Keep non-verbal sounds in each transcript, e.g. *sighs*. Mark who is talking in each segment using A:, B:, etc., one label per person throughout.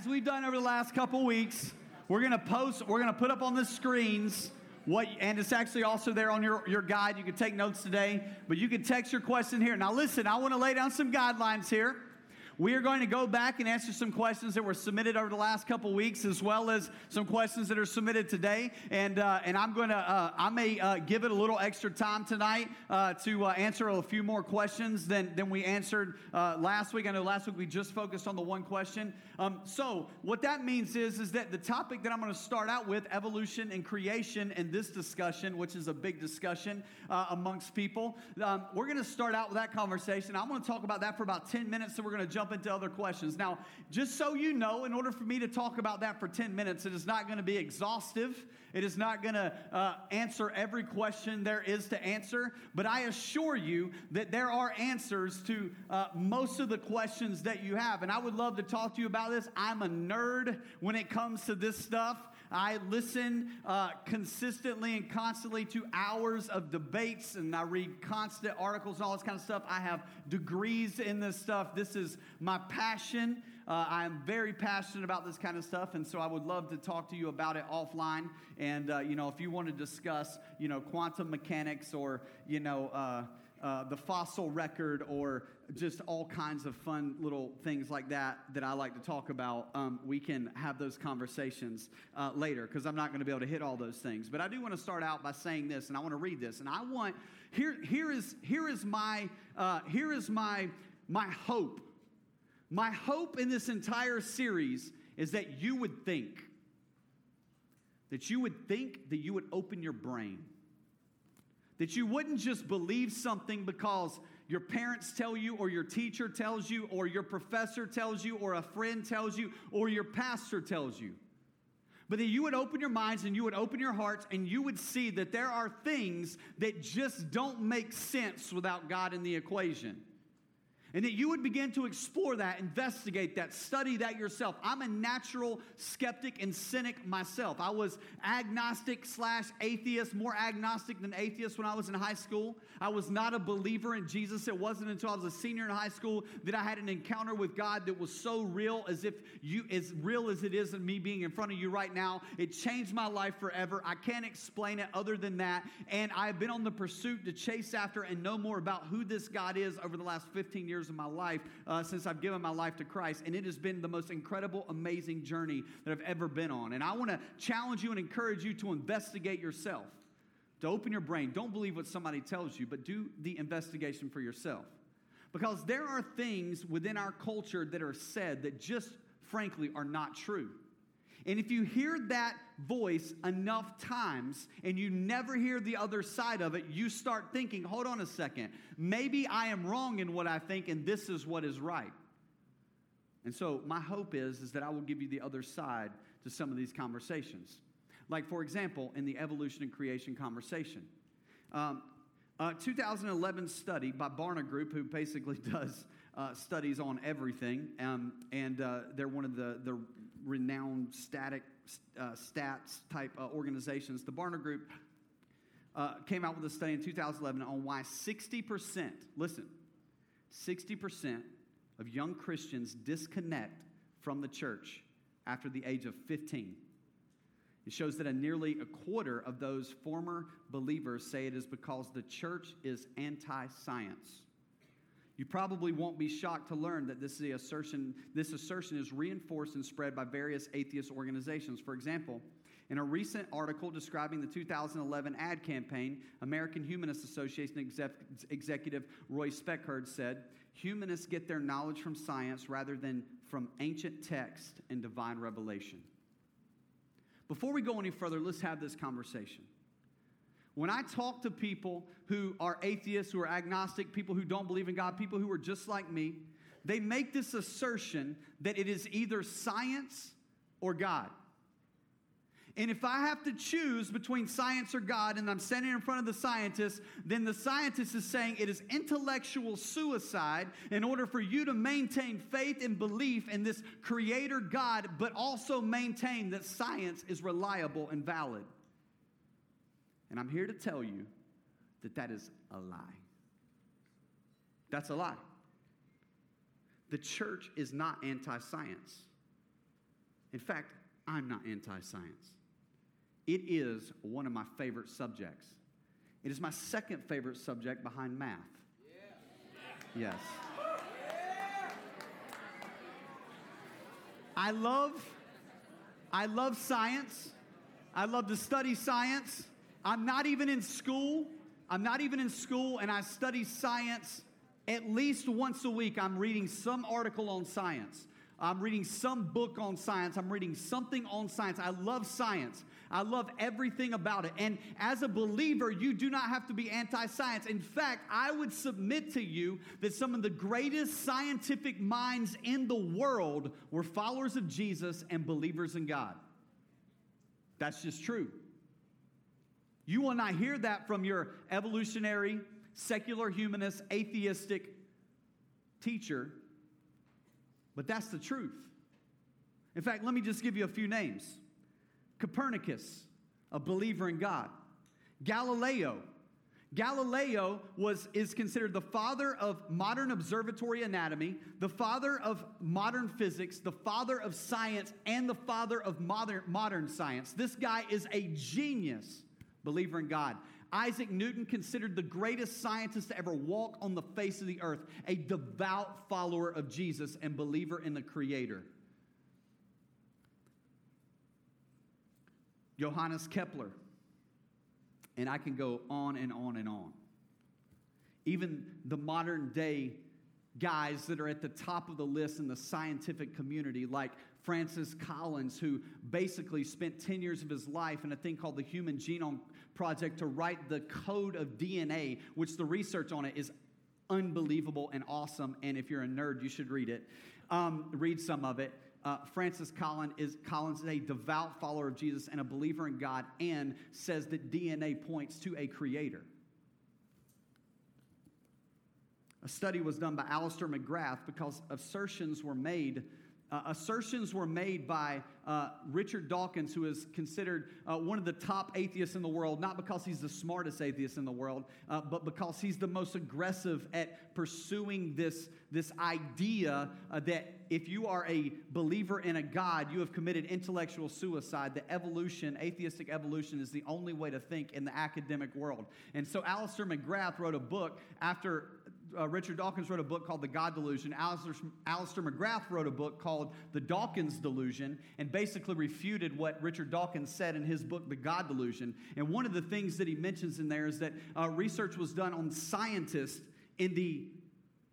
A: as we've done over the last couple weeks, we're going to post, we're going to put up on the screens what, and it's actually also there on your, your guide. You can take notes today, but you can text your question here. Now, listen, I want to lay down some guidelines here. We are going to go back and answer some questions that were submitted over the last couple weeks, as well as some questions that are submitted today. And uh, and I'm going to uh, I may uh, give it a little extra time tonight uh, to uh, answer a few more questions than than we answered uh, last week. I know last week we just focused on the one question. Um, so what that means is is that the topic that I'm going to start out with, evolution and creation, in this discussion, which is a big discussion amongst people, um, we're going to start out with that conversation. I'm going to talk about that for about 10 minutes, and we're going to jump into other questions. Now, just so you know, in order for me to talk about that for 10 minutes, it is not going to be exhaustive. It is not going to uh, answer every question there is to answer, but I assure you that there are answers to uh, most of the questions that you have. And I would love to talk to you about this. I'm a nerd when it comes to this stuff. I listen uh, consistently and constantly to hours of debates, and I read constant articles and all this kind of stuff. I have degrees in this stuff. This is my passion. Uh, I am very passionate about this kind of stuff, and so I would love to talk to you about it offline. And uh, you know, if you want to discuss, you know, quantum mechanics or you know. Uh, the fossil record or just all kinds of fun little things like that that I like to talk about, um, we can have those conversations uh, later because I'm not going to be able to hit all those things. But I do want to start out by saying this, and I want to read this. And I want here here is here is my uh, here is my my hope. My hope in this entire series is that you would think that you would think that you would open your brain that you wouldn't just believe something because your parents tell you, or your teacher tells you, or your professor tells you, or a friend tells you, or your pastor tells you. But that you would open your minds and you would open your hearts and you would see that there are things that just don't make sense without God in the equation. And that you would begin to explore that, investigate that, study that yourself. I'm a natural skeptic and cynic myself. I was agnostic slash atheist, more agnostic than atheist when I was in high school. I was not a believer in Jesus. It wasn't until I was a senior in high school that I had an encounter with God that was so real, as if you, as real as it is in me being in front of you right now. It changed my life forever. I can't explain it other than that. And I've been on the pursuit to chase after and know more about who this God is over the last 15 years years of my life uh, since I've given my life to Christ. And it has been the most incredible, amazing journey that I've ever been on. And I want to challenge you and encourage you to investigate yourself, to open your brain. Don't believe what somebody tells you, but do the investigation for yourself. Because there are things within our culture that are said that just frankly are not true. And if you hear that voice enough times and you never hear the other side of it, you start thinking, hold on a second, maybe I am wrong in what I think and this is what is right. And so my hope is, is that I will give you the other side to some of these conversations. Like, for example, in the evolution and creation conversation. Um, a 2011 study by Barna Group, who basically *laughs* does uh, studies on everything, um, and uh, they're one of the, the renowned static uh, stats type uh, organizations. The Barna Group uh, came out with a study in 2011 on why 60%, listen, 60% of young Christians disconnect from the church after the age of 15. It shows that a nearly a quarter of those former believers say it is because the church is anti science. You probably won't be shocked to learn that this, assertion, this assertion is reinforced and spread by various atheist organizations. For example, in a recent article describing the 2011 ad campaign, American Humanist Association exec- executive Roy Speckhardt said, Humanists get their knowledge from science rather than from ancient text and divine revelation. Before we go any further, let's have this conversation. When I talk to people who are atheists, who are agnostic, people who don't believe in God, people who are just like me, they make this assertion that it is either science or God. And if I have to choose between science or God, and I'm standing in front of the scientist, then the scientist is saying it is intellectual suicide in order for you to maintain faith and belief in this creator God, but also maintain that science is reliable and valid. And I'm here to tell you that that is a lie. That's a lie. The church is not anti science. In fact, I'm not anti science. It is one of my favorite subjects. It is my second favorite subject behind math. Yes. I love I love science. I love to study science. I'm not even in school. I'm not even in school and I study science at least once a week. I'm reading some article on science. I'm reading some book on science. I'm reading something on science. I love science. I love everything about it. And as a believer, you do not have to be anti science. In fact, I would submit to you that some of the greatest scientific minds in the world were followers of Jesus and believers in God. That's just true. You will not hear that from your evolutionary, secular humanist, atheistic teacher but that's the truth. In fact, let me just give you a few names Copernicus, a believer in God, Galileo. Galileo was, is considered the father of modern observational astronomy, the father of modern physics, the father of science, and the father of modern, modern science. This guy is a genius believer in God. Isaac Newton, considered the greatest scientist to ever walk on the face of the earth, a devout follower of Jesus and believer in the Creator. Johannes Kepler. And I can go on and on and on. Even the modern day guys that are at the top of the list in the scientific community, like Francis Collins, who basically spent 10 years of his life in a thing called the Human Genome Project to write the code of DNA, which the research on it is unbelievable and awesome. And if you're a nerd, you should read it. Um, read some of it. Uh, Francis Collins is, Collins is a devout follower of Jesus and a believer in God and says that DNA points to a creator. A study was done by Alister McGrath because assertions were made uh, assertions were made by uh, Richard Dawkins, who is considered uh, one of the top atheists in the world, not because he's the smartest atheist in the world, uh, but because he's the most aggressive at pursuing this, this idea uh, that if you are a believer in a God, you have committed intellectual suicide. The evolution, atheistic evolution, is the only way to think in the academic world. And so Alister McGrath wrote a book after uh, Richard Dawkins wrote a book called The God Delusion. Alister, Alister McGrath wrote a book called The Dawkins Delusion and basically refuted what Richard Dawkins said in his book, The God Delusion. And one of the things that he mentions in there is that uh, research was done on scientists in the.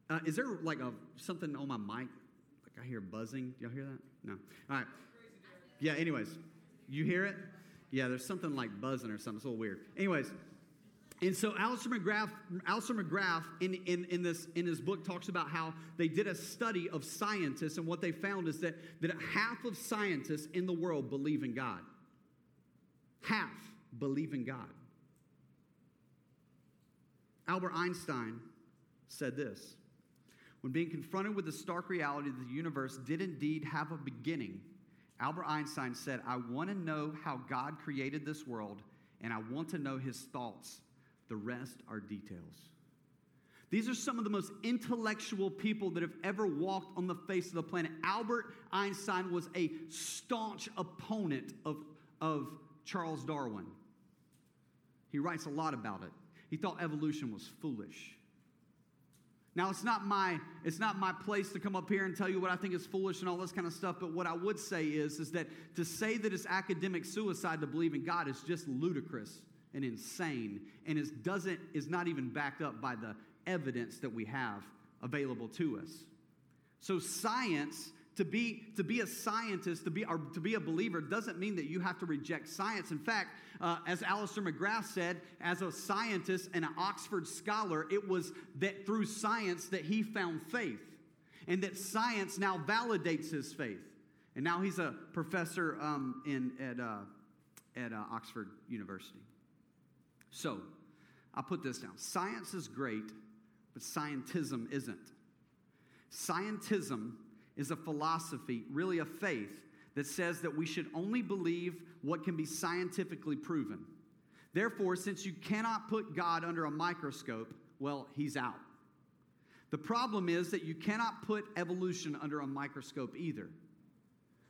A: Uh, is there like a something on my mic? Like I hear buzzing. Do y'all hear that? No. All right. Yeah, anyways, you hear it? Yeah, there's something like buzzing or something. It's a little weird. Anyways, and so Alister McGrath, Alister McGrath in, in, in, this, in his book talks about how they did a study of scientists, and what they found is that, that half of scientists in the world believe in God. Half believe in God. Albert Einstein said this When being confronted with the stark reality that the universe did indeed have a beginning, Albert Einstein said, I want to know how God created this world, and I want to know his thoughts the rest are details. These are some of the most intellectual people that have ever walked on the face of the planet. Albert Einstein was a staunch opponent of, of Charles Darwin. He writes a lot about it. He thought evolution was foolish. Now it's not my it's not my place to come up here and tell you what I think is foolish and all this kind of stuff, but what I would say is is that to say that it's academic suicide to believe in God is just ludicrous and insane and is doesn't is not even backed up by the evidence that we have available to us. So science to be to be a scientist to be to be a believer doesn't mean that you have to reject science. In fact uh, as Alister McGrath said as a scientist and an Oxford scholar it was that through science that he found faith and that science now validates his faith. And now he's a professor um, in at uh, at uh, Oxford University so, I'll put this down. Science is great, but scientism isn't. Scientism is a philosophy, really a faith, that says that we should only believe what can be scientifically proven. Therefore, since you cannot put God under a microscope, well, he's out. The problem is that you cannot put evolution under a microscope either.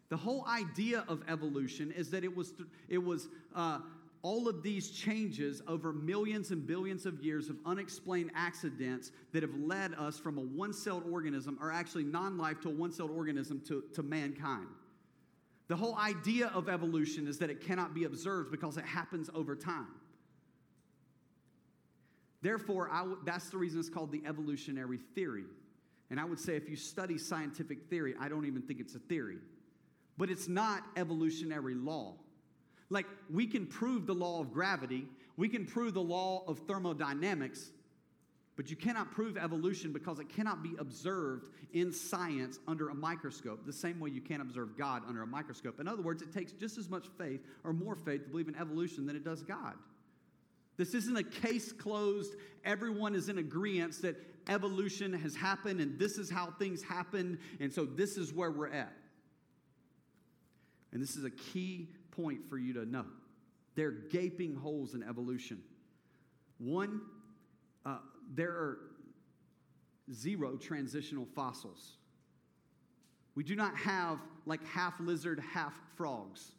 A: The whole idea of evolution is that it was, it was uh, all of these changes over millions and billions of years of unexplained accidents that have led us from a one celled organism, or actually non life, to a one celled organism to, to mankind. The whole idea of evolution is that it cannot be observed because it happens over time. Therefore, that's the reason it's called the evolutionary theory. And I would say if you study scientific theory, I don't even think it's a theory. But it's not evolutionary law. Like, we can prove the law of gravity, we can prove the law of thermodynamics, but you cannot prove evolution because it cannot be observed in science under a microscope, the same way you can't observe God under a microscope. In other words, it takes just as much faith or more faith to believe in evolution than it does God. This isn't a case closed, everyone is in agreement that evolution has happened and this is how things happen, and so this is where we're at. And this is a key point for you to know. There are gaping holes in evolution. One, uh, there are zero transitional fossils. We do not have like half lizard, half frogs.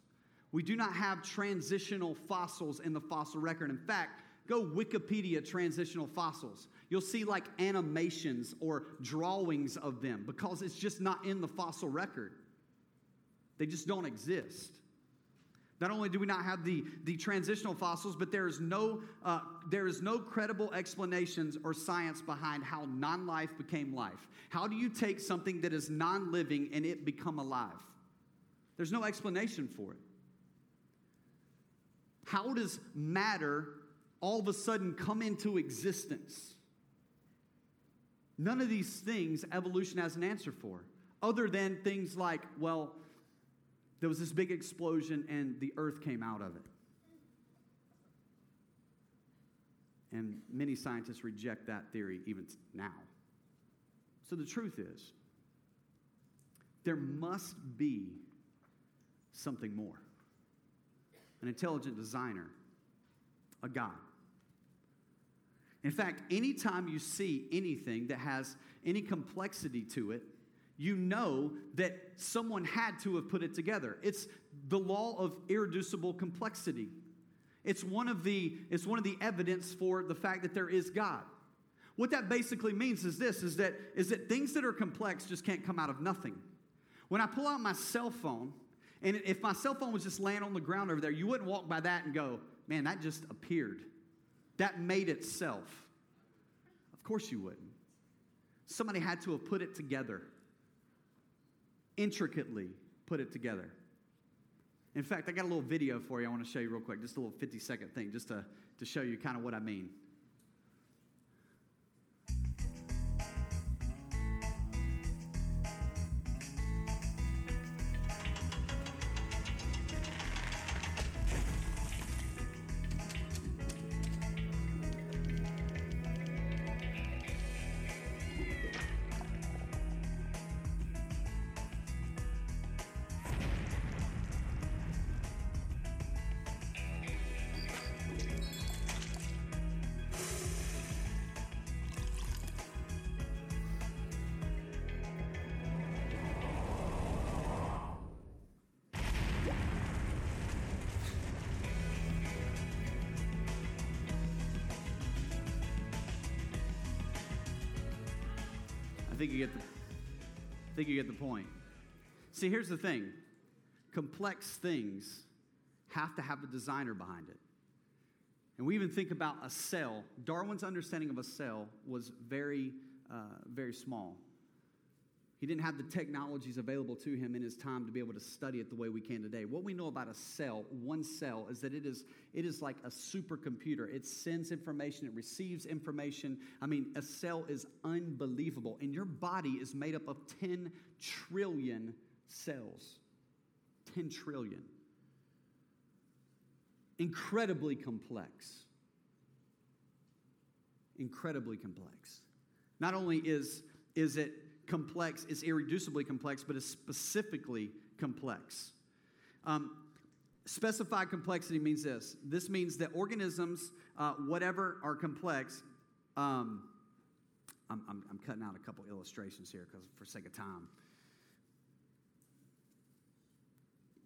A: We do not have transitional fossils in the fossil record. In fact, go Wikipedia transitional fossils. You'll see like animations or drawings of them because it's just not in the fossil record. They just don't exist. Not only do we not have the, the transitional fossils, but there is, no, uh, there is no credible explanations or science behind how non life became life. How do you take something that is non living and it become alive? There's no explanation for it. How does matter all of a sudden come into existence? None of these things evolution has an answer for, other than things like, well, there was this big explosion and the earth came out of it. And many scientists reject that theory even now. So the truth is, there must be something more. An intelligent designer, a God. In fact, anytime you see anything that has any complexity to it, you know that someone had to have put it together. It's the law of irreducible complexity. It's one of the, it's one of the evidence for the fact that there is God. What that basically means is this is that, is that things that are complex just can't come out of nothing. When I pull out my cell phone, and if my cell phone was just laying on the ground over there, you wouldn't walk by that and go, man, that just appeared. That made itself. Of course you wouldn't. Somebody had to have put it together intricately put it together. In fact, I got a little video for you I want to show you real quick, just a little 50 second thing, just to, to show you kind of what I mean. You get the point. See, here's the thing complex things have to have a designer behind it. And we even think about a cell. Darwin's understanding of a cell was very, uh, very small. He didn't have the technologies available to him in his time to be able to study it the way we can today. What we know about a cell, one cell, is that it is, it is like a supercomputer. It sends information, it receives information. I mean, a cell is unbelievable. And your body is made up of 10 trillion cells. 10 trillion. Incredibly complex. Incredibly complex. Not only is, is it complex, it's irreducibly complex, but it's specifically complex. Um, specified complexity means this this means that organisms, uh, whatever are complex, um, I'm, I'm, I'm, cutting out a couple illustrations here because for sake of time.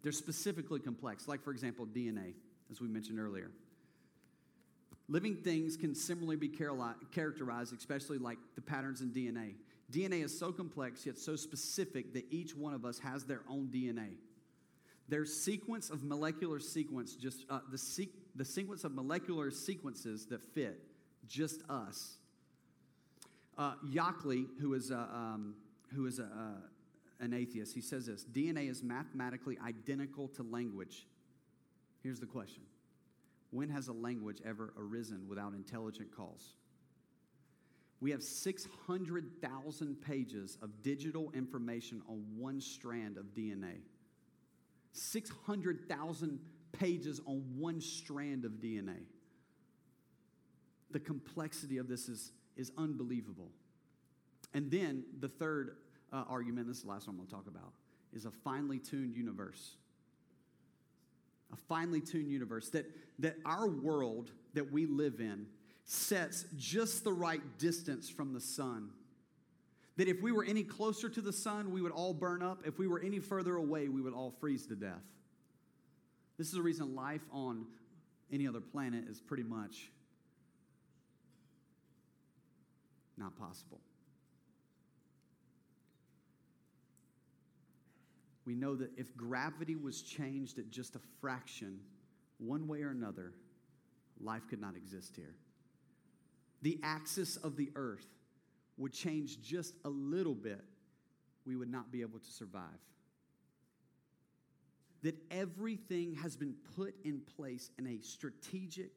A: They're specifically complex, like, for example, DNA, as we mentioned earlier. Living things can similarly be characterized, especially like the patterns in DNA. DNA is so complex yet so specific that each one of us has their own DNA. Their sequence of molecular sequence, just uh, the, se- the sequence of molecular sequences that fit just us. Uh, Yockey, who is, a, um, who is a, uh, an atheist, he says this DNA is mathematically identical to language. Here's the question When has a language ever arisen without intelligent calls? We have 600,000 pages of digital information on one strand of DNA. 600,000 pages on one strand of DNA. The complexity of this is, is unbelievable. And then the third uh, argument, this is the last one I'm going to talk about, is a finely tuned universe. A finely tuned universe that, that our world that we live in sets just the right distance from the sun. That if we were any closer to the sun, we would all burn up. If we were any further away, we would all freeze to death. This is the reason life on any other planet is pretty much not possible. We know that if gravity was changed at just a fraction, one way or another, life could not exist here the axis of the earth would change just a little bit, we would not be able to survive. That everything has been put in place in a strategic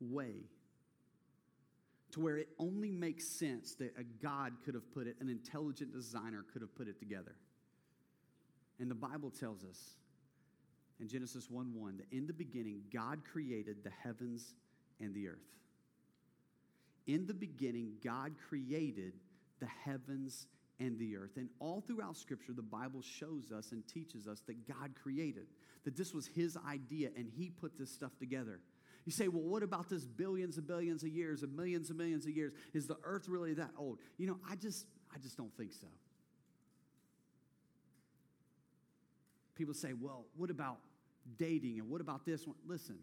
A: way to where it only makes sense that a God could have put it, an intelligent designer could have put it together. And the Bible tells us in Genesis 1 1 that in the beginning, God created the heavens and the earth. In the beginning, God created the heavens and the earth. And all throughout Scripture, the Bible shows us and teaches us that God created, that this was His idea and He put this stuff together. You say, well, what about this billions and billions of years and millions and millions of years? Is the earth really that old? You know, I just, I just don't think so. People say, well, what about dating and what about this one? Listen,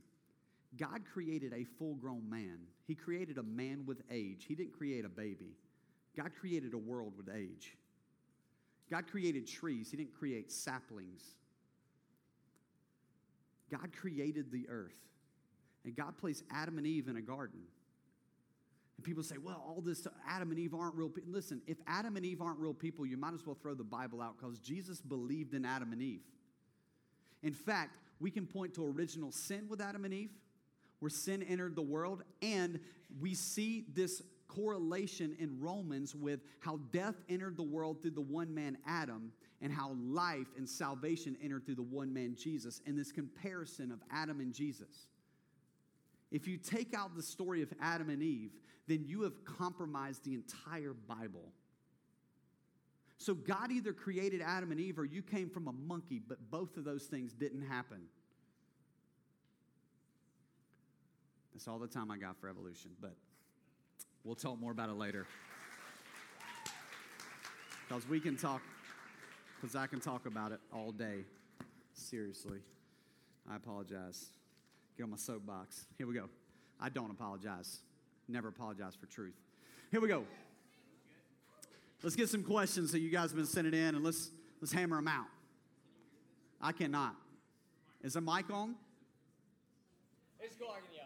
A: God created a full grown man. He created a man with age. He didn't create a baby. God created a world with age. God created trees. He didn't create saplings. God created the earth. And God placed Adam and Eve in a garden. And people say, well, all this, Adam and Eve aren't real people. Listen, if Adam and Eve aren't real people, you might as well throw the Bible out because Jesus believed in Adam and Eve. In fact, we can point to original sin with Adam and Eve where sin entered the world. And we see this correlation in Romans with how death entered the world through the one man Adam and how life and salvation entered through the one man Jesus, and this comparison of Adam and Jesus. If you take out the story of Adam and Eve, then you have compromised the entire Bible. So God either created Adam and Eve or you came from a monkey, but both of those things didn't happen. That's all the time I got for evolution, but we'll talk more about it later. Because we can talk, because I can talk about it all day. Seriously. I apologize. Get on my soapbox. Here we go. I don't apologize. Never apologize for truth. Here we go. Let's get some questions that you guys have been sending in and let's let's hammer them out. I cannot. Is the mic on?
B: It's going, yeah.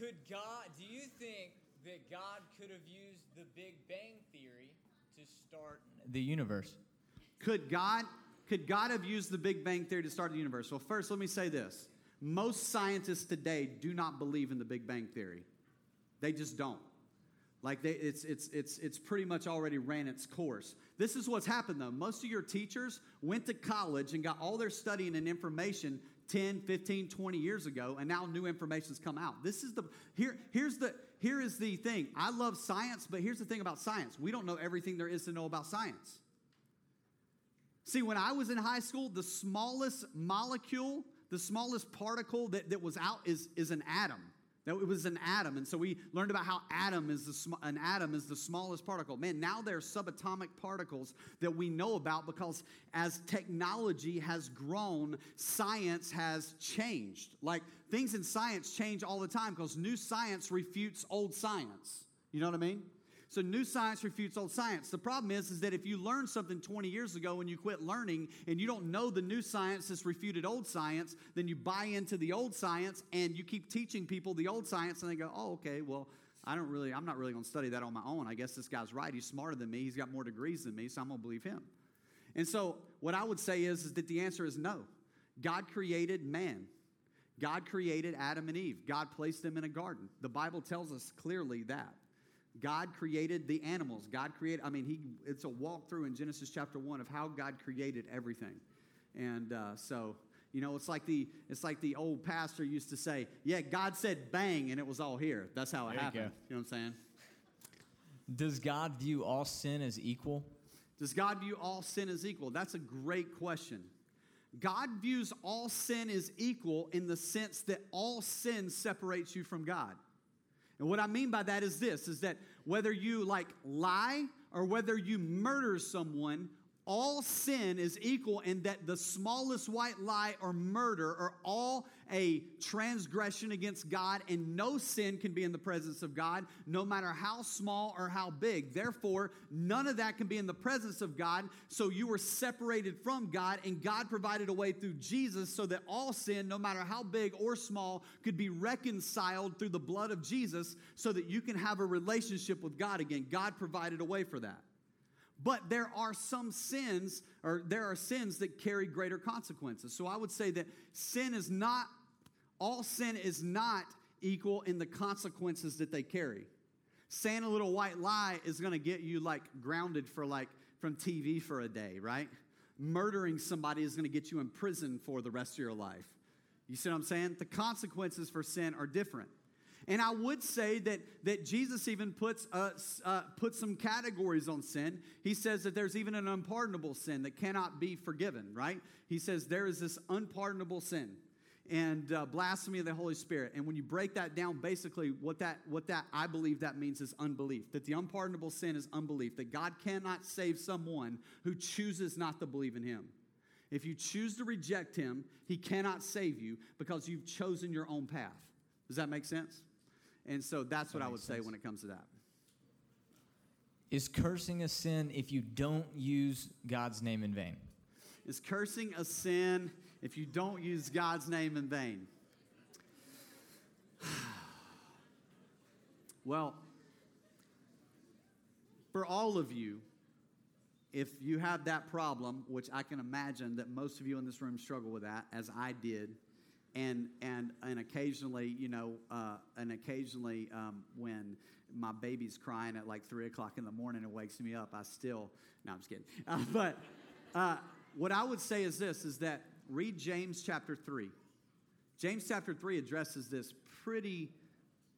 B: Could God, do you think that God could have used the Big Bang Theory to start the universe?
A: Could God, could God have used the Big Bang Theory to start the universe? Well, first, let me say this. Most scientists today do not believe in the Big Bang Theory. They just don't. Like they, it's, it's, it's, it's pretty much already ran its course. This is what's happened though. Most of your teachers went to college and got all their studying and information 10, 15, 20 years ago, and now new information's come out. This is the here, here's the here is the thing. I love science, but here's the thing about science. We don't know everything there is to know about science. See, when I was in high school, the smallest molecule, the smallest particle that, that was out is, is an atom. That it was an atom, and so we learned about how atom is the sm- an atom is the smallest particle. Man, now there are subatomic particles that we know about because as technology has grown, science has changed. Like things in science change all the time because new science refutes old science. You know what I mean? So new science refutes old science. The problem is, is that if you learned something 20 years ago and you quit learning and you don't know the new science that's refuted old science, then you buy into the old science and you keep teaching people the old science and they go, oh, okay, well, I don't really, I'm not really going to study that on my own. I guess this guy's right. He's smarter than me. He's got more degrees than me, so I'm going to believe him. And so what I would say is, is that the answer is no. God created man. God created Adam and Eve. God placed them in a garden. The Bible tells us clearly that. God created the animals. God created, I mean, he, it's a walkthrough in Genesis chapter 1 of how God created everything. And uh, so, you know, it's like the it's like the old pastor used to say, "Yeah, God said bang, and it was all here." That's how it
B: There
A: happened.
B: go.
A: You know what I'm saying?
B: Does God view all sin as equal?
A: Does God view all sin as equal? That's a great question. God views all sin as equal in the sense that all sin separates you from God. And what I mean by that is this is that whether you like lie or whether you murder someone, all sin is equal in that the smallest white lie or murder are all a transgression against God, and no sin can be in the presence of God, no matter how small or how big. Therefore, none of that can be in the presence of God. So you were separated from God, and God provided a way through Jesus so that all sin, no matter how big or small, could be reconciled through the blood of Jesus so that you can have a relationship with God again. God provided a way for that. But there are some sins, or there are sins that carry greater consequences. So I would say that sin is not, all sin is not equal in the consequences that they carry. Saying a little white lie is gonna get you like grounded for like from TV for a day, right? Murdering somebody is gonna get you in prison for the rest of your life. You see what I'm saying? The consequences for sin are different. And I would say that, that Jesus even puts, uh, uh, puts some categories on sin. He says that there's even an unpardonable sin that cannot be forgiven, right? He says there is this unpardonable sin and uh, blasphemy of the Holy Spirit. And when you break that down, basically what that, what that I believe that means is unbelief. That the unpardonable sin is unbelief. That God cannot save someone who chooses not to believe in Him. If you choose to reject Him, He cannot save you because you've chosen your own path. Does that make sense? And so that's what I would
B: makes
A: say when it comes to that.
B: Is cursing a sin if you don't use God's name in vain?
A: Is cursing a sin if you don't use God's name in vain? *sighs* Well, for all of you, if you have that problem, which I can imagine that most of you in this room struggle with that, as I did, and and and occasionally, you know, uh, and occasionally um, when my baby's crying at like three o'clock in the morning and wakes me up, I still no, I'm just kidding. *laughs* Uh, but uh, what I would say is this: is that read James chapter three. James chapter 3 addresses this pretty,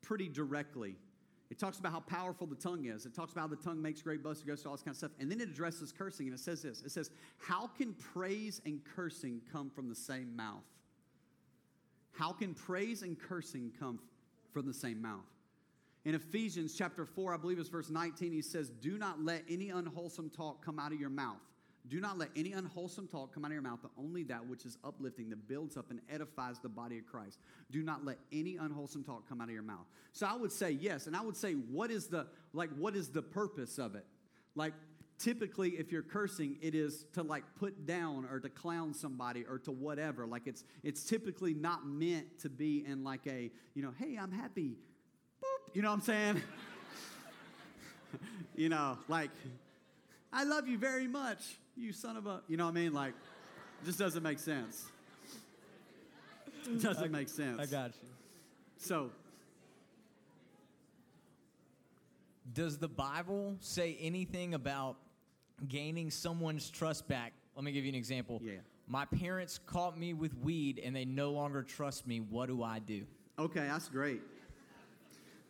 A: pretty directly. It talks about how powerful the tongue is. It talks about how the tongue makes great boasts, it goes to all this kind of stuff. And then it addresses cursing, and it says this It says, How can praise and cursing come from the same mouth? How can praise and cursing come from the same mouth? In Ephesians chapter 4, I believe it's verse 19, he says, Do not let any unwholesome talk come out of your mouth. Do not let any unwholesome talk come out of your mouth, but only that which is uplifting, that builds up and edifies the body of Christ. Do not let any unwholesome talk come out of your mouth. So I would say yes, and I would say what is the like what is the purpose of it? Like typically if you're cursing it is to like put down or to clown somebody or to whatever like it's it's typically not meant to be in like a you know hey i'm happy boop you know what i'm saying *laughs* you know like i love you very much you son of a you know what i mean like it just doesn't make sense it doesn't make sense I got
B: you.
A: so
B: Does the Bible say anything about gaining someone's trust back? Let me give you an example.
A: Yeah.
B: My parents caught me with weed and they no longer trust me. What do I do?
A: Okay, that's great.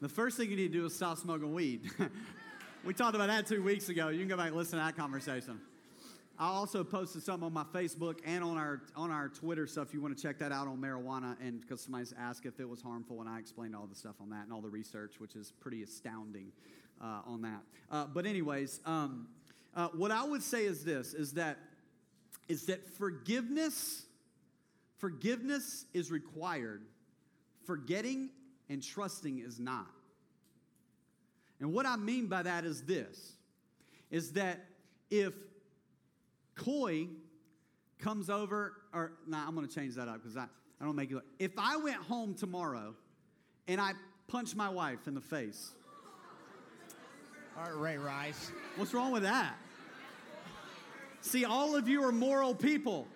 A: The first thing you need to do is stop smoking weed. *laughs* we talked about that two weeks ago. You can go back and listen to that conversation. I also posted something on my Facebook and on our on our Twitter stuff. If you want to check that out on marijuana, and because somebody's asked if it was harmful, and I explained all the stuff on that and all the research, which is pretty astounding uh, on that. Uh, but anyways, um, uh, what I would say is this: is that is that forgiveness forgiveness is required, forgetting and trusting is not. And what I mean by that is this: is that if Coy comes over, or nah, I'm going to change that up because I, I don't make it. If I went home tomorrow and I punched my wife in the face,
B: All right, Ray Rice.
A: what's wrong with that? See, all of you are moral people.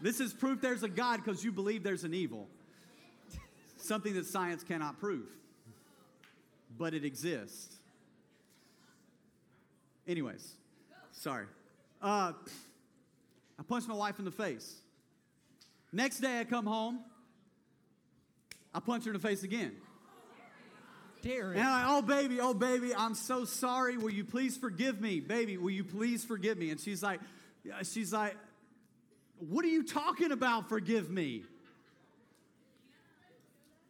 A: This is proof there's a God because you believe there's an evil. Something that science cannot prove, but it exists. Anyways, sorry. Uh, I punched my wife in the face. Next day I come home, I punch her in the face again.
B: Derek.
A: And I'm like, oh, baby, oh, baby, I'm so sorry. Will you please forgive me? Baby, will you please forgive me? And she's like, she's like, what are you talking about, forgive me?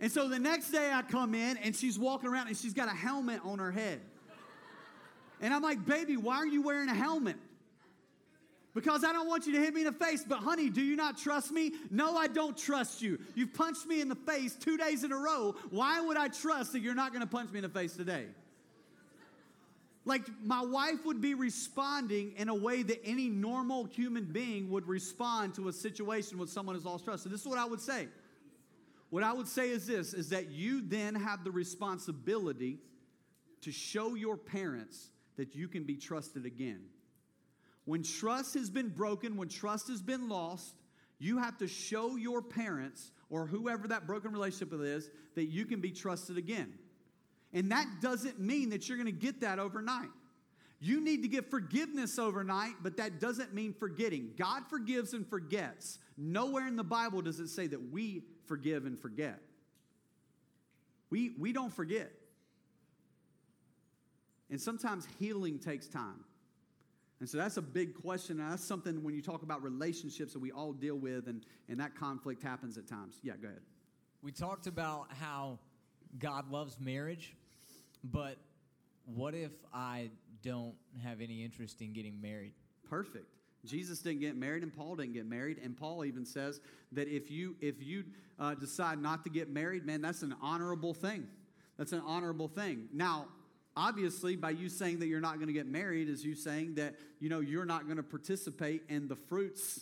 A: And so the next day I come in and she's walking around and she's got a helmet on her head. And I'm like, baby, why are you wearing a helmet? Because I don't want you to hit me in the face. But, honey, do you not trust me? No, I don't trust you. You've punched me in the face two days in a row. Why would I trust that you're not going to punch me in the face today? Like, my wife would be responding in a way that any normal human being would respond to a situation with someone who's lost trust. So, this is what I would say. What I would say is this is that you then have the responsibility to show your parents that you can be trusted again. When trust has been broken, when trust has been lost, you have to show your parents or whoever that broken relationship is that you can be trusted again. And that doesn't mean that you're going to get that overnight. You need to get forgiveness overnight, but that doesn't mean forgetting. God forgives and forgets. Nowhere in the Bible does it say that we forgive and forget. We, we don't forget. And sometimes healing takes time. And so that's a big question. And that's something when you talk about relationships that we all deal with, and, and that conflict happens at times. Yeah, go ahead.
B: We talked about how God loves marriage, but what if I don't have any interest in getting married?
A: Perfect. Jesus didn't get married, and Paul didn't get married, and Paul even says that if you if you uh, decide not to get married, man, that's an honorable thing. That's an honorable thing. Now, obviously, by you saying that you're not going to get married, is you saying that you know you're not going to participate in the fruits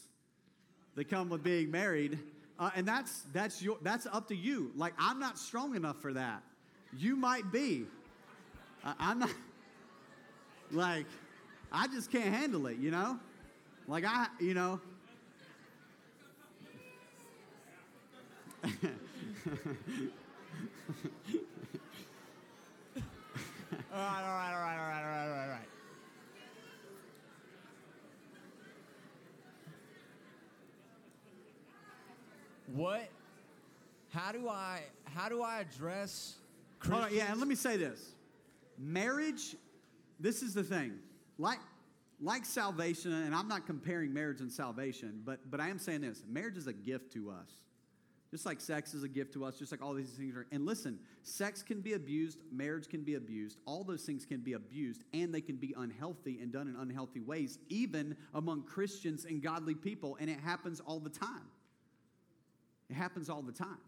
A: that come with being married, uh, and that's that's your that's up to you. Like I'm not strong enough for that. You might be. Uh, I'm not. Like, I just can't handle it. You know. Like I, you know. *laughs*
B: All right, all right, all right, all right, all right, all right, all right. What? How do I? How do I address?
A: Hold on, yeah, and let me say this. Marriage, this is the thing. Like like salvation, and I'm not comparing marriage and salvation, but but I am saying this. Marriage is a gift to us. Just like sex is a gift to us, just like all these things are. And listen, sex can be abused, marriage can be abused, all those things can be abused, and they can be unhealthy and done in unhealthy ways, even among Christians and godly people, and it happens all the time. It happens all the time.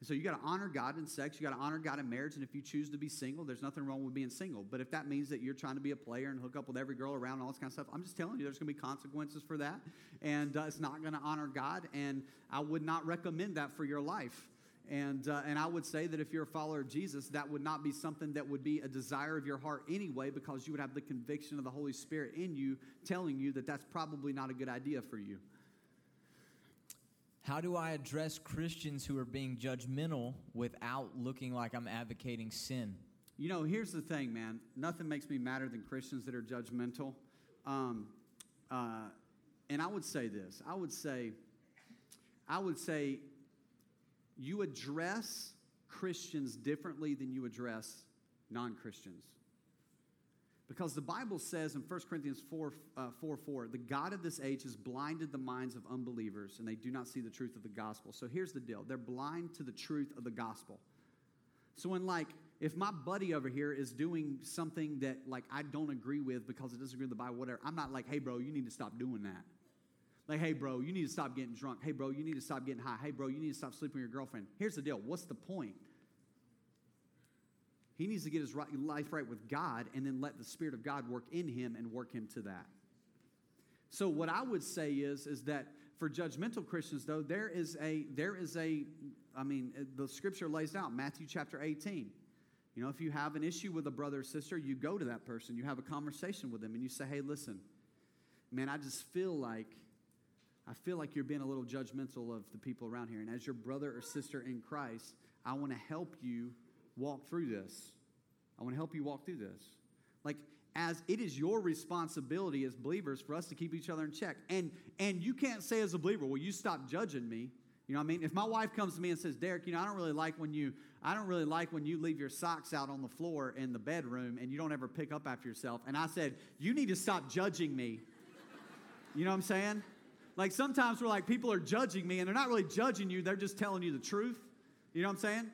A: And so you got to honor God in sex, you got to honor God in marriage, and if you choose to be single, there's nothing wrong with being single. But if that means that you're trying to be a player and hook up with every girl around and all this kind of stuff, I'm just telling you, there's going to be consequences for that, and uh, it's not going to honor God, and I would not recommend that for your life. And, uh, and I would say that if you're a follower of Jesus, that would not be something that would be a desire of your heart anyway, because you would have the conviction of the Holy Spirit in you telling you that that's probably not a good idea for you.
B: How do I address Christians who are being judgmental without looking like I'm advocating sin?
A: You know, here's the thing, man. Nothing makes me madder than Christians that are judgmental. Um, uh, and I would say this. I would say, I would say, you address Christians differently than you address non-Christians. Because the Bible says in 1 Corinthians 4, uh, 4 4, the God of this age has blinded the minds of unbelievers and they do not see the truth of the gospel. So here's the deal they're blind to the truth of the gospel. So when, like, if my buddy over here is doing something that, like, I don't agree with because it doesn't agree with the Bible, whatever, I'm not like, hey, bro, you need to stop doing that. Like, hey, bro, you need to stop getting drunk. Hey, bro, you need to stop getting high. Hey, bro, you need to stop sleeping with your girlfriend. Here's the deal what's the point? He needs to get his life right with God and then let the Spirit of God work in him and work him to that. So what I would say is, is that for judgmental Christians, though, there is a, there is a, I mean, the scripture lays out, Matthew chapter 18. You know, if you have an issue with a brother or sister, you go to that person, you have a conversation with them, and you say, hey, listen, man, I just feel like, I feel like you're being a little judgmental of the people around here. And as your brother or sister in Christ, I want to help you walk through this. I want to help you walk through this. Like, as it is your responsibility as believers for us to keep each other in check. And and you can't say as a believer, well, you stop judging me. You know what I mean? If my wife comes to me and says, Derek, you know, I don't really like when you I don't really like when you leave your socks out on the floor in the bedroom and you don't ever pick up after yourself. And I said, You need to stop judging me. *laughs* You know what I'm saying? Like sometimes we're like, people are judging me, and they're not really judging you, they're just telling you the truth. You know what I'm saying?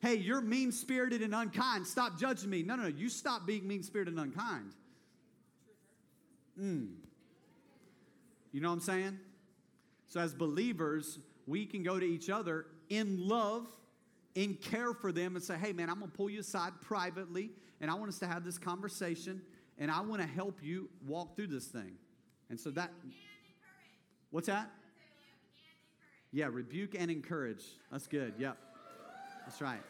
A: Hey, you're mean spirited and unkind. Stop judging me. No, no, no. You stop being mean spirited and unkind. Mm. You know what I'm saying? So, as believers, we can go to each other in love, in care for them, and say, hey, man, I'm going to pull you aside privately, and I want us to have this conversation, and I want to help you walk through this thing. And so that. What's that? Yeah, rebuke and encourage. That's good. Yep. That's right.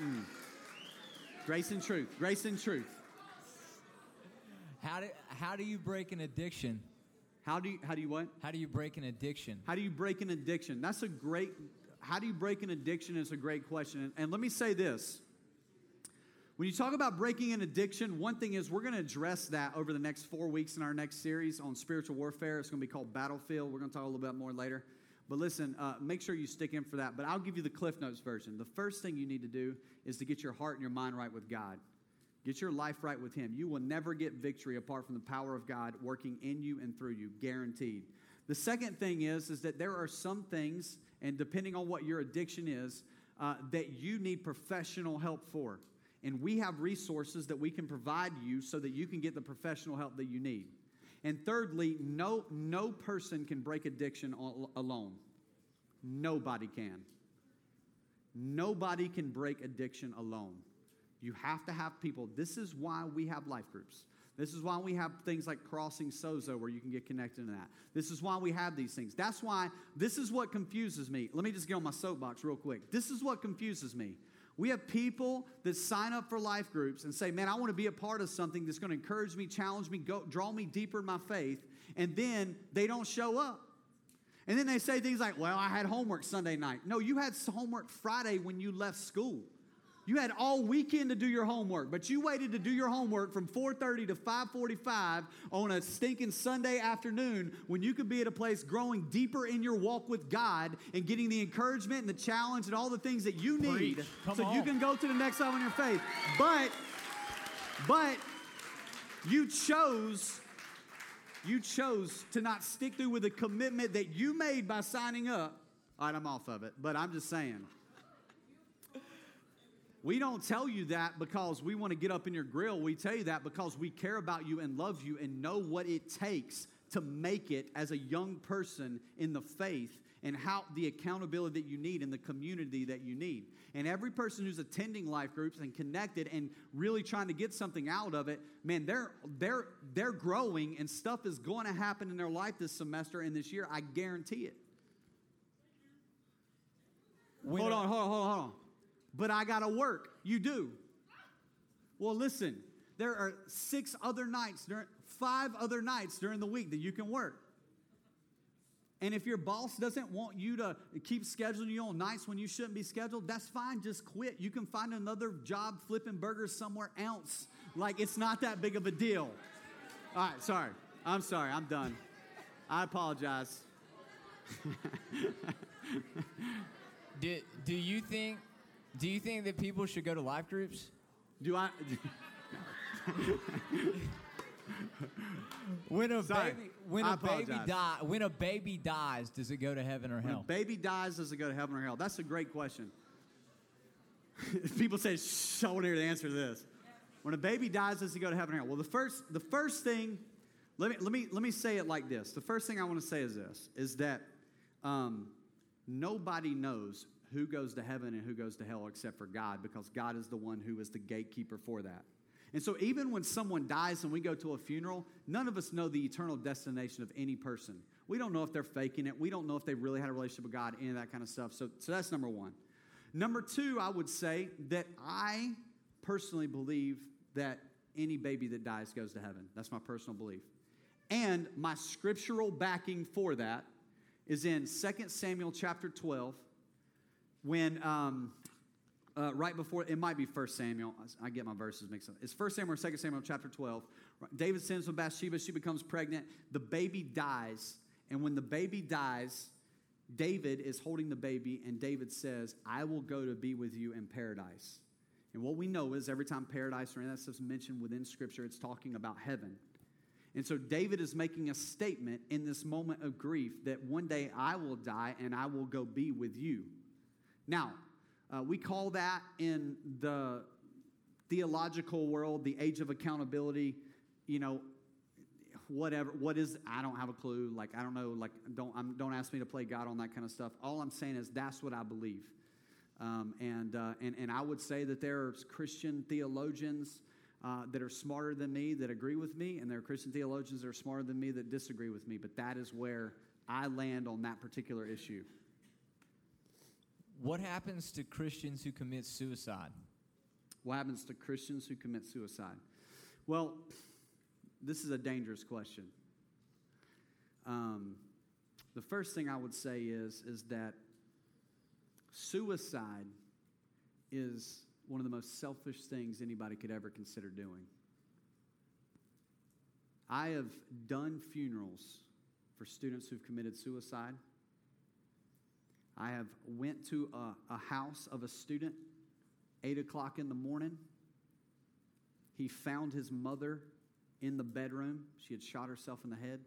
A: Mm. Grace and truth. Grace and truth.
B: How do, how do you break an addiction?
A: How do you, how do you what?
B: How do you break an addiction?
A: How do you break an addiction? That's a great, how do you break an addiction is a great question. And, and let me say this. When you talk about breaking an addiction, one thing is we're going to address that over the next four weeks in our next series on spiritual warfare. It's going to be called Battlefield. We're going to talk a little bit more later. But listen, uh, make sure you stick in for that. But I'll give you the Cliff Notes version. The first thing you need to do is to get your heart and your mind right with God. Get your life right with Him. You will never get victory apart from the power of God working in you and through you, guaranteed. The second thing is, is that there are some things, and depending on what your addiction is, uh, that you need professional help for. And we have resources that we can provide you so that you can get the professional help that you need. And thirdly, no, no person can break addiction alone. Nobody can. Nobody can break addiction alone. You have to have people. This is why we have life groups. This is why we have things like Crossing Sozo where you can get connected to that. This is why we have these things. That's why this is what confuses me. Let me just get on my soapbox real quick. This is what confuses me. We have people that sign up for life groups and say, Man, I want to be a part of something that's going to encourage me, challenge me, go, draw me deeper in my faith. And then they don't show up. And then they say things like, Well, I had homework Sunday night. No, you had homework Friday when you left school. You had all weekend to do your homework, but you waited to do your homework from 4:30 to 5:45 on a stinking Sunday afternoon when you could be at a place growing deeper in your walk with God and getting the encouragement and the challenge and all the things that you need so on. you can go to the next level in your faith. But but you chose you chose to not stick through with the commitment that you made by signing up. All right, I'm off of it, but I'm just saying. We don't tell you that because we want to get up in your grill. We tell you that because we care about you and love you and know what it takes to make it as a young person in the faith and how the accountability that you need and the community that you need. And every person who's attending life groups and connected and really trying to get something out of it, man, they're they're they're growing and stuff is going to happen in their life this semester and this year. I guarantee it. hold on, hold on, hold on, hold on but I got to work. You do. Well, listen, there are six other nights, during, five other nights during the week that you can work. And if your boss doesn't want you to keep scheduling you on nights when you shouldn't be scheduled, that's fine. Just quit. You can find another job flipping burgers somewhere else. Like, it's not that big of a deal. All right, sorry. I'm sorry. I'm done. I apologize. *laughs*
B: do, do you think do you think that people should go to life groups?
A: Do I?
B: when a
A: Sorry.
B: baby when
A: I
B: a baby
A: apologize.
B: die when a baby dies, does it go to heaven or
A: When a
B: hell?
A: baby dies, does it go to heaven or hell? That's a great question. *laughs* People say, Shh, I want to hear the answer to this. When a baby dies, does it go to heaven or hell? Well, the first, the first thing, let me, let, me, let me say it like this. The first thing I want to say is this, is that um, nobody knows who goes to heaven and who goes to hell except for God because God is the one who is the gatekeeper for that. And so even when someone dies and we go to a funeral, none of us know the eternal destination of any person. We don't know if they're faking it. We don't know if they really had a relationship with God, any of that kind of stuff. So, so that's number one. Number two, I would say that I personally believe that any baby that dies goes to heaven. That's my personal belief. And my scriptural backing for that is in 2 Samuel chapter 12, when um, uh, right before it might be First Samuel. I get my verses mixed up. It's First Samuel or 2 Samuel chapter 12. David sins with Bathsheba. She becomes pregnant. The baby dies. And when the baby dies, David is holding the baby, and David says, I will go to be with you in paradise. And what we know is every time paradise or any of that is mentioned within Scripture, it's talking about heaven. And so David is making a statement in this moment of grief that one day I will die and I will go be with you. Now, uh, we call that in the theological world the age of accountability, you know, whatever. What is, I don't have a clue. Like, I don't know. Like, don't, I'm, don't ask me to play God on that kind of stuff. All I'm saying is that's what I believe. Um, and, uh, and, and I would say that there are Christian theologians uh, that are smarter than me that agree with me, and there are Christian theologians that are smarter than me that disagree with me. But that is where I land on that particular issue.
B: What happens to Christians who commit suicide?
A: What happens to Christians who commit suicide? Well, this is a dangerous question. Um, the first thing I would say is, is that suicide is one of the most selfish things anybody could ever consider doing. I have done funerals for students who've committed suicide. I have went to a, a house of a student, eight o'clock in the morning. He found his mother in the bedroom. She had shot herself in the head.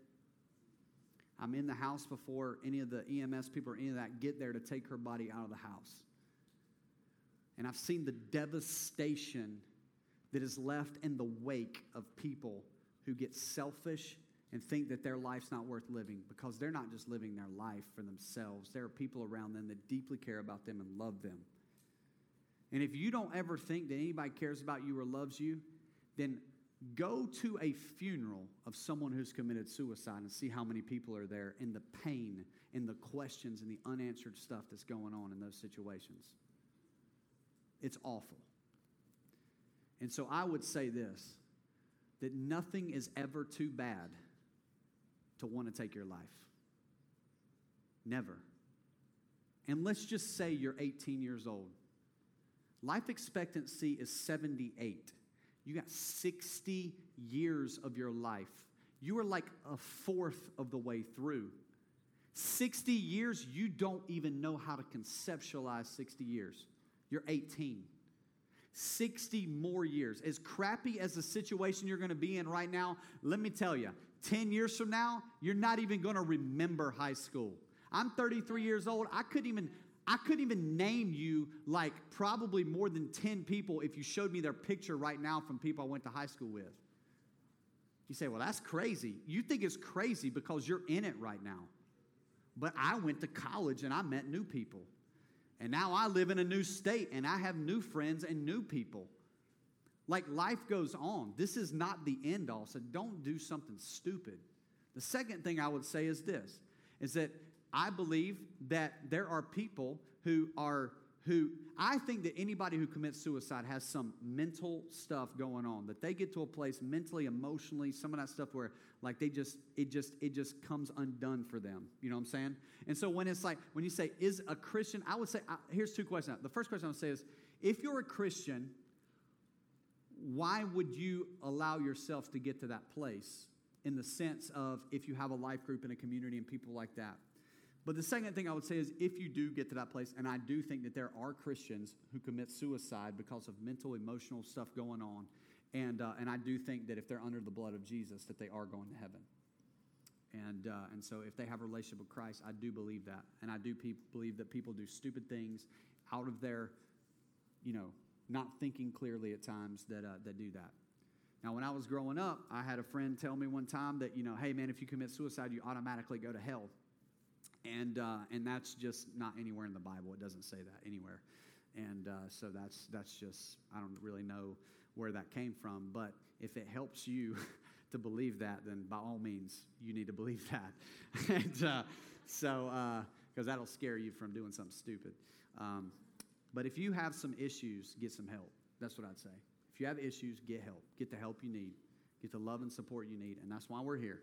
A: I'm in the house before any of the EMS people or any of that get there to take her body out of the house. And I've seen the devastation that is left in the wake of people who get selfish and think that their life's not worth living because they're not just living their life for themselves. There are people around them that deeply care about them and love them. And if you don't ever think that anybody cares about you or loves you, then go to a funeral of someone who's committed suicide and see how many people are there and the pain and the questions and the unanswered stuff that's going on in those situations. It's awful. And so I would say this that nothing is ever too bad to want to take your life. Never. And let's just say you're 18 years old. Life expectancy is 78. You got 60 years of your life. You are like a fourth of the way through. 60 years, you don't even know how to conceptualize 60 years. You're 18. 60 more years. As crappy as the situation you're going to be in right now, let me tell you, 10 years from now, you're not even going to remember high school. I'm 33 years old. I couldn't even I couldn't even name you like probably more than 10 people if you showed me their picture right now from people I went to high school with. You say, "Well, that's crazy." You think it's crazy because you're in it right now. But I went to college and I met new people. And now I live in a new state and I have new friends and new people. Like life goes on. This is not the end all. So don't do something stupid. The second thing I would say is this is that I believe that there are people who are who I think that anybody who commits suicide has some mental stuff going on that they get to a place mentally, emotionally, some of that stuff where like they just it just it just comes undone for them. You know what I'm saying? And so when it's like when you say is a Christian, I would say uh, here's two questions. The first question I would say is if you're a Christian, why would you allow yourself to get to that place in the sense of if you have a life group and a community and people like that? But the second thing I would say is if you do get to that place, and I do think that there are Christians who commit suicide because of mental, emotional stuff going on, And, uh, and I do think that if they're under the blood of Jesus, that they are going to heaven. And, uh, and so if they have a relationship with Christ, I do believe that. And I do pe- believe that people do stupid things out of their, you know, not thinking clearly at times that, uh, that do that. Now, when I was growing up, I had a friend tell me one time that, you know, hey, man, if you commit suicide, you automatically go to hell. And, uh, and that's just not anywhere in the Bible. It doesn't say that anywhere. And uh, so that's, that's just, I don't really know where that came from. But if it helps you *laughs* to believe that, then by all means, you need to believe *laughs* that. and uh, so, because uh, that'll scare you from doing something stupid. Um, but if you have some issues, get some help. That's what I'd say. If you have issues, get help. Get the help you need. Get the love and support you need. And that's why we're here.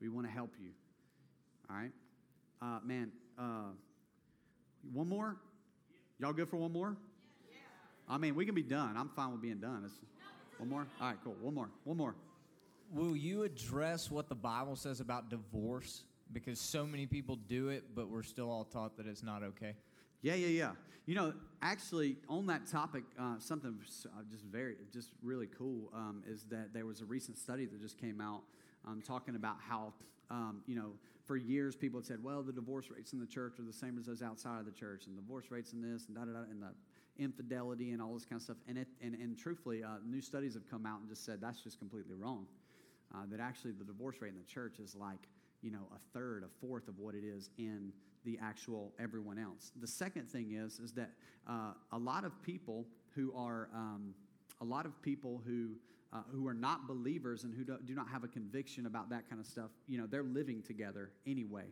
A: We want to help you. All right? Uh, man, uh, one more? Y'all good for one more? I mean, we can be done. I'm fine with being done. It's, one more? All right, cool. One more. One more.
B: Will you address what the Bible says about divorce? Because so many people do it, but we're still all taught that it's not okay.
A: Yeah, yeah, yeah. You know, actually, on that topic, uh, something uh, just very, just really cool um, is that there was a recent study that just came out um, talking about how, um, you know, for years people had said, well, the divorce rates in the church are the same as those outside of the church, and divorce rates in this, and da da da, and the infidelity and all this kind of stuff. And, it, and, and truthfully, uh, new studies have come out and just said that's just completely wrong. Uh, that actually the divorce rate in the church is like, you know, a third, a fourth of what it is in the actual everyone else. The second thing is is that uh, a lot of people who are um, a lot of people who uh, who are not believers and who do, do, not have a conviction about that kind of stuff, you know, they're living together anyway,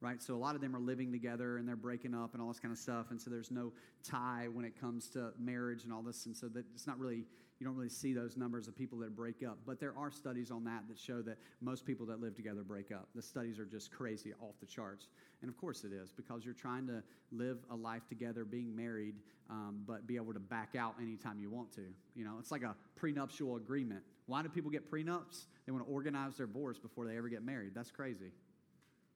A: right? So a lot of them are living together and they're breaking up and all this kind of stuff, and so there's no tie when it comes to marriage and all this, and so that it's not really you don't really see those numbers of people that break up. But there are studies on that that show that most people that live together break up. The studies are just crazy, off the charts. And of course it is, because you're trying to live a life together, being married, um, but be able to back out anytime you want to. You know, it's like a prenuptial agreement. Why do people get prenups? They want to organize their divorce before they ever get married. That's crazy.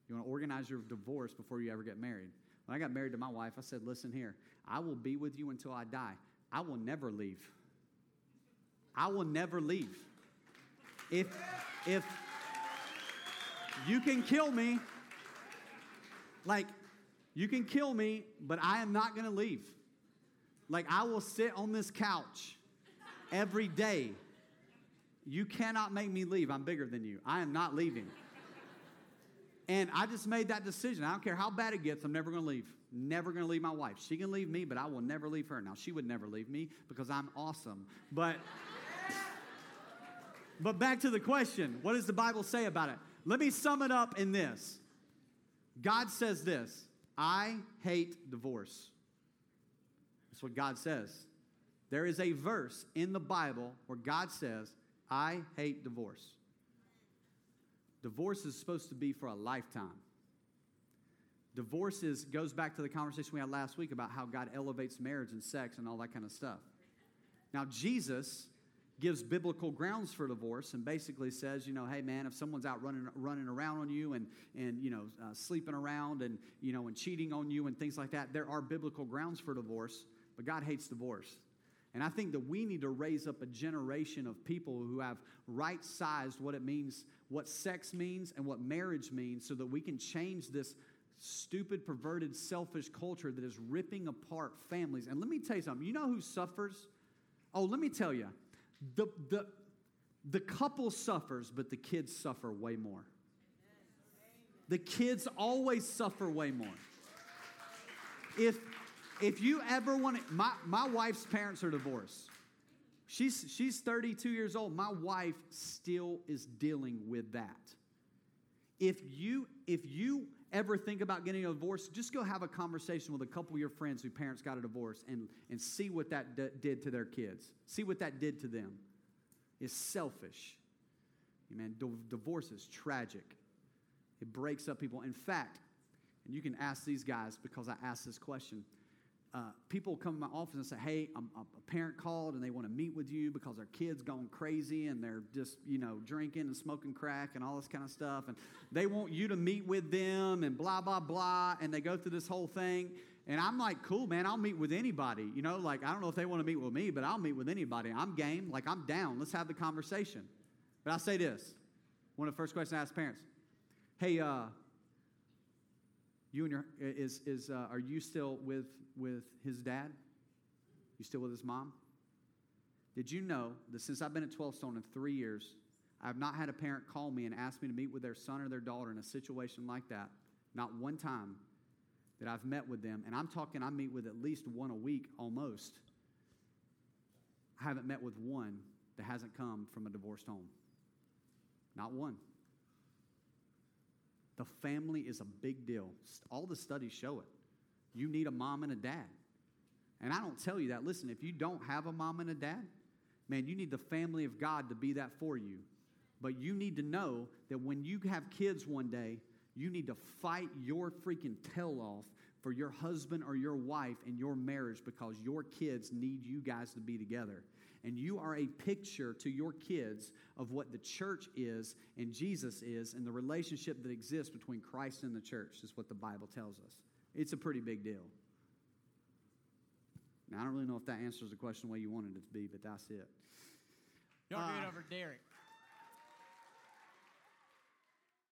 A: You want to organize your divorce before you ever get married. When I got married to my wife, I said, Listen here, I will be with you until I die. I will never leave. I will never leave. If, if you can kill me, like, you can kill me, but I am not going to leave. Like, I will sit on this couch every day. You cannot make me leave. I'm bigger than you. I am not leaving. And I just made that decision. I don't care how bad it gets, I'm never going to leave. Never going to leave my wife. She can leave me, but I will never leave her. Now, she would never leave me because I'm awesome. But. But back to the question what does the Bible say about it? Let me sum it up in this God says this I hate divorce. That's what God says. There is a verse in the Bible where God says, I hate divorce. Divorce is supposed to be for a lifetime. Divorce is, goes back to the conversation we had last week about how God elevates marriage and sex and all that kind of stuff. Now, Jesus gives biblical grounds for divorce and basically says, you know, hey man, if someone's out running running around on you and and you know uh, sleeping around and you know and cheating on you and things like that, there are biblical grounds for divorce. But God hates divorce. And I think that we need to raise up a generation of people who have right sized what it means, what sex means, and what marriage means, so that we can change this stupid, perverted, selfish culture that is ripping apart families. And let me tell you something you know who suffers? Oh, let me tell you the, the, the couple suffers, but the kids suffer way more. The kids always suffer way more. If, if you ever want to, my, my wife's parents are divorced. She's, she's 32 years old. My wife still is dealing with that. If you, if you ever think about getting a divorce, just go have a conversation with a couple of your friends whose parents got a divorce and, and see what that d- did to their kids. See what that did to them. It's selfish. Man, d- divorce is tragic. It breaks up people. In fact, and you can ask these guys because I asked this question uh, people come to my office and say, "Hey, I'm, a parent called and they want to meet with you because their kid's gone crazy and they're just, you know, drinking and smoking crack and all this kind of stuff, and they want you to meet with them and blah blah blah." And they go through this whole thing, And I'm like, cool, man, I'll meet with anybody. You know, like, I don't know if they want to meet with me, but I'll meet with anybody. I'm game. Like, I'm down. Let's have the conversation. But I say this one of the first questions I ask parents Hey, uh, you and your, is, is, uh, are you still with, with his dad? You still with his mom? Did you know that since I've been at 12 Stone in three years, I've not had a parent call me and ask me to meet with their son or their daughter in a situation like that? Not one time that I've met with them, and I'm talking, I meet with at least one a week almost. I haven't met with one that hasn't come from a divorced home. Not one. The family is a big deal. All the studies show it. You need a mom and a dad. And I don't tell you that. Listen, if you don't have a mom and a dad, man, you need the family of God to be that for you. But you need to know that when you have kids one day, you need to fight your freaking tail off for your husband or your wife and your marriage because your kids need you guys to be together. And you are a picture to your kids of what the church is and Jesus is and the relationship that exists between Christ and the church, is what the Bible tells us. It's a pretty big deal. Now, I don't really know if that answers the question the way you wanted it to be, but that's it.
B: Y'all
A: Uh,
B: over Derek.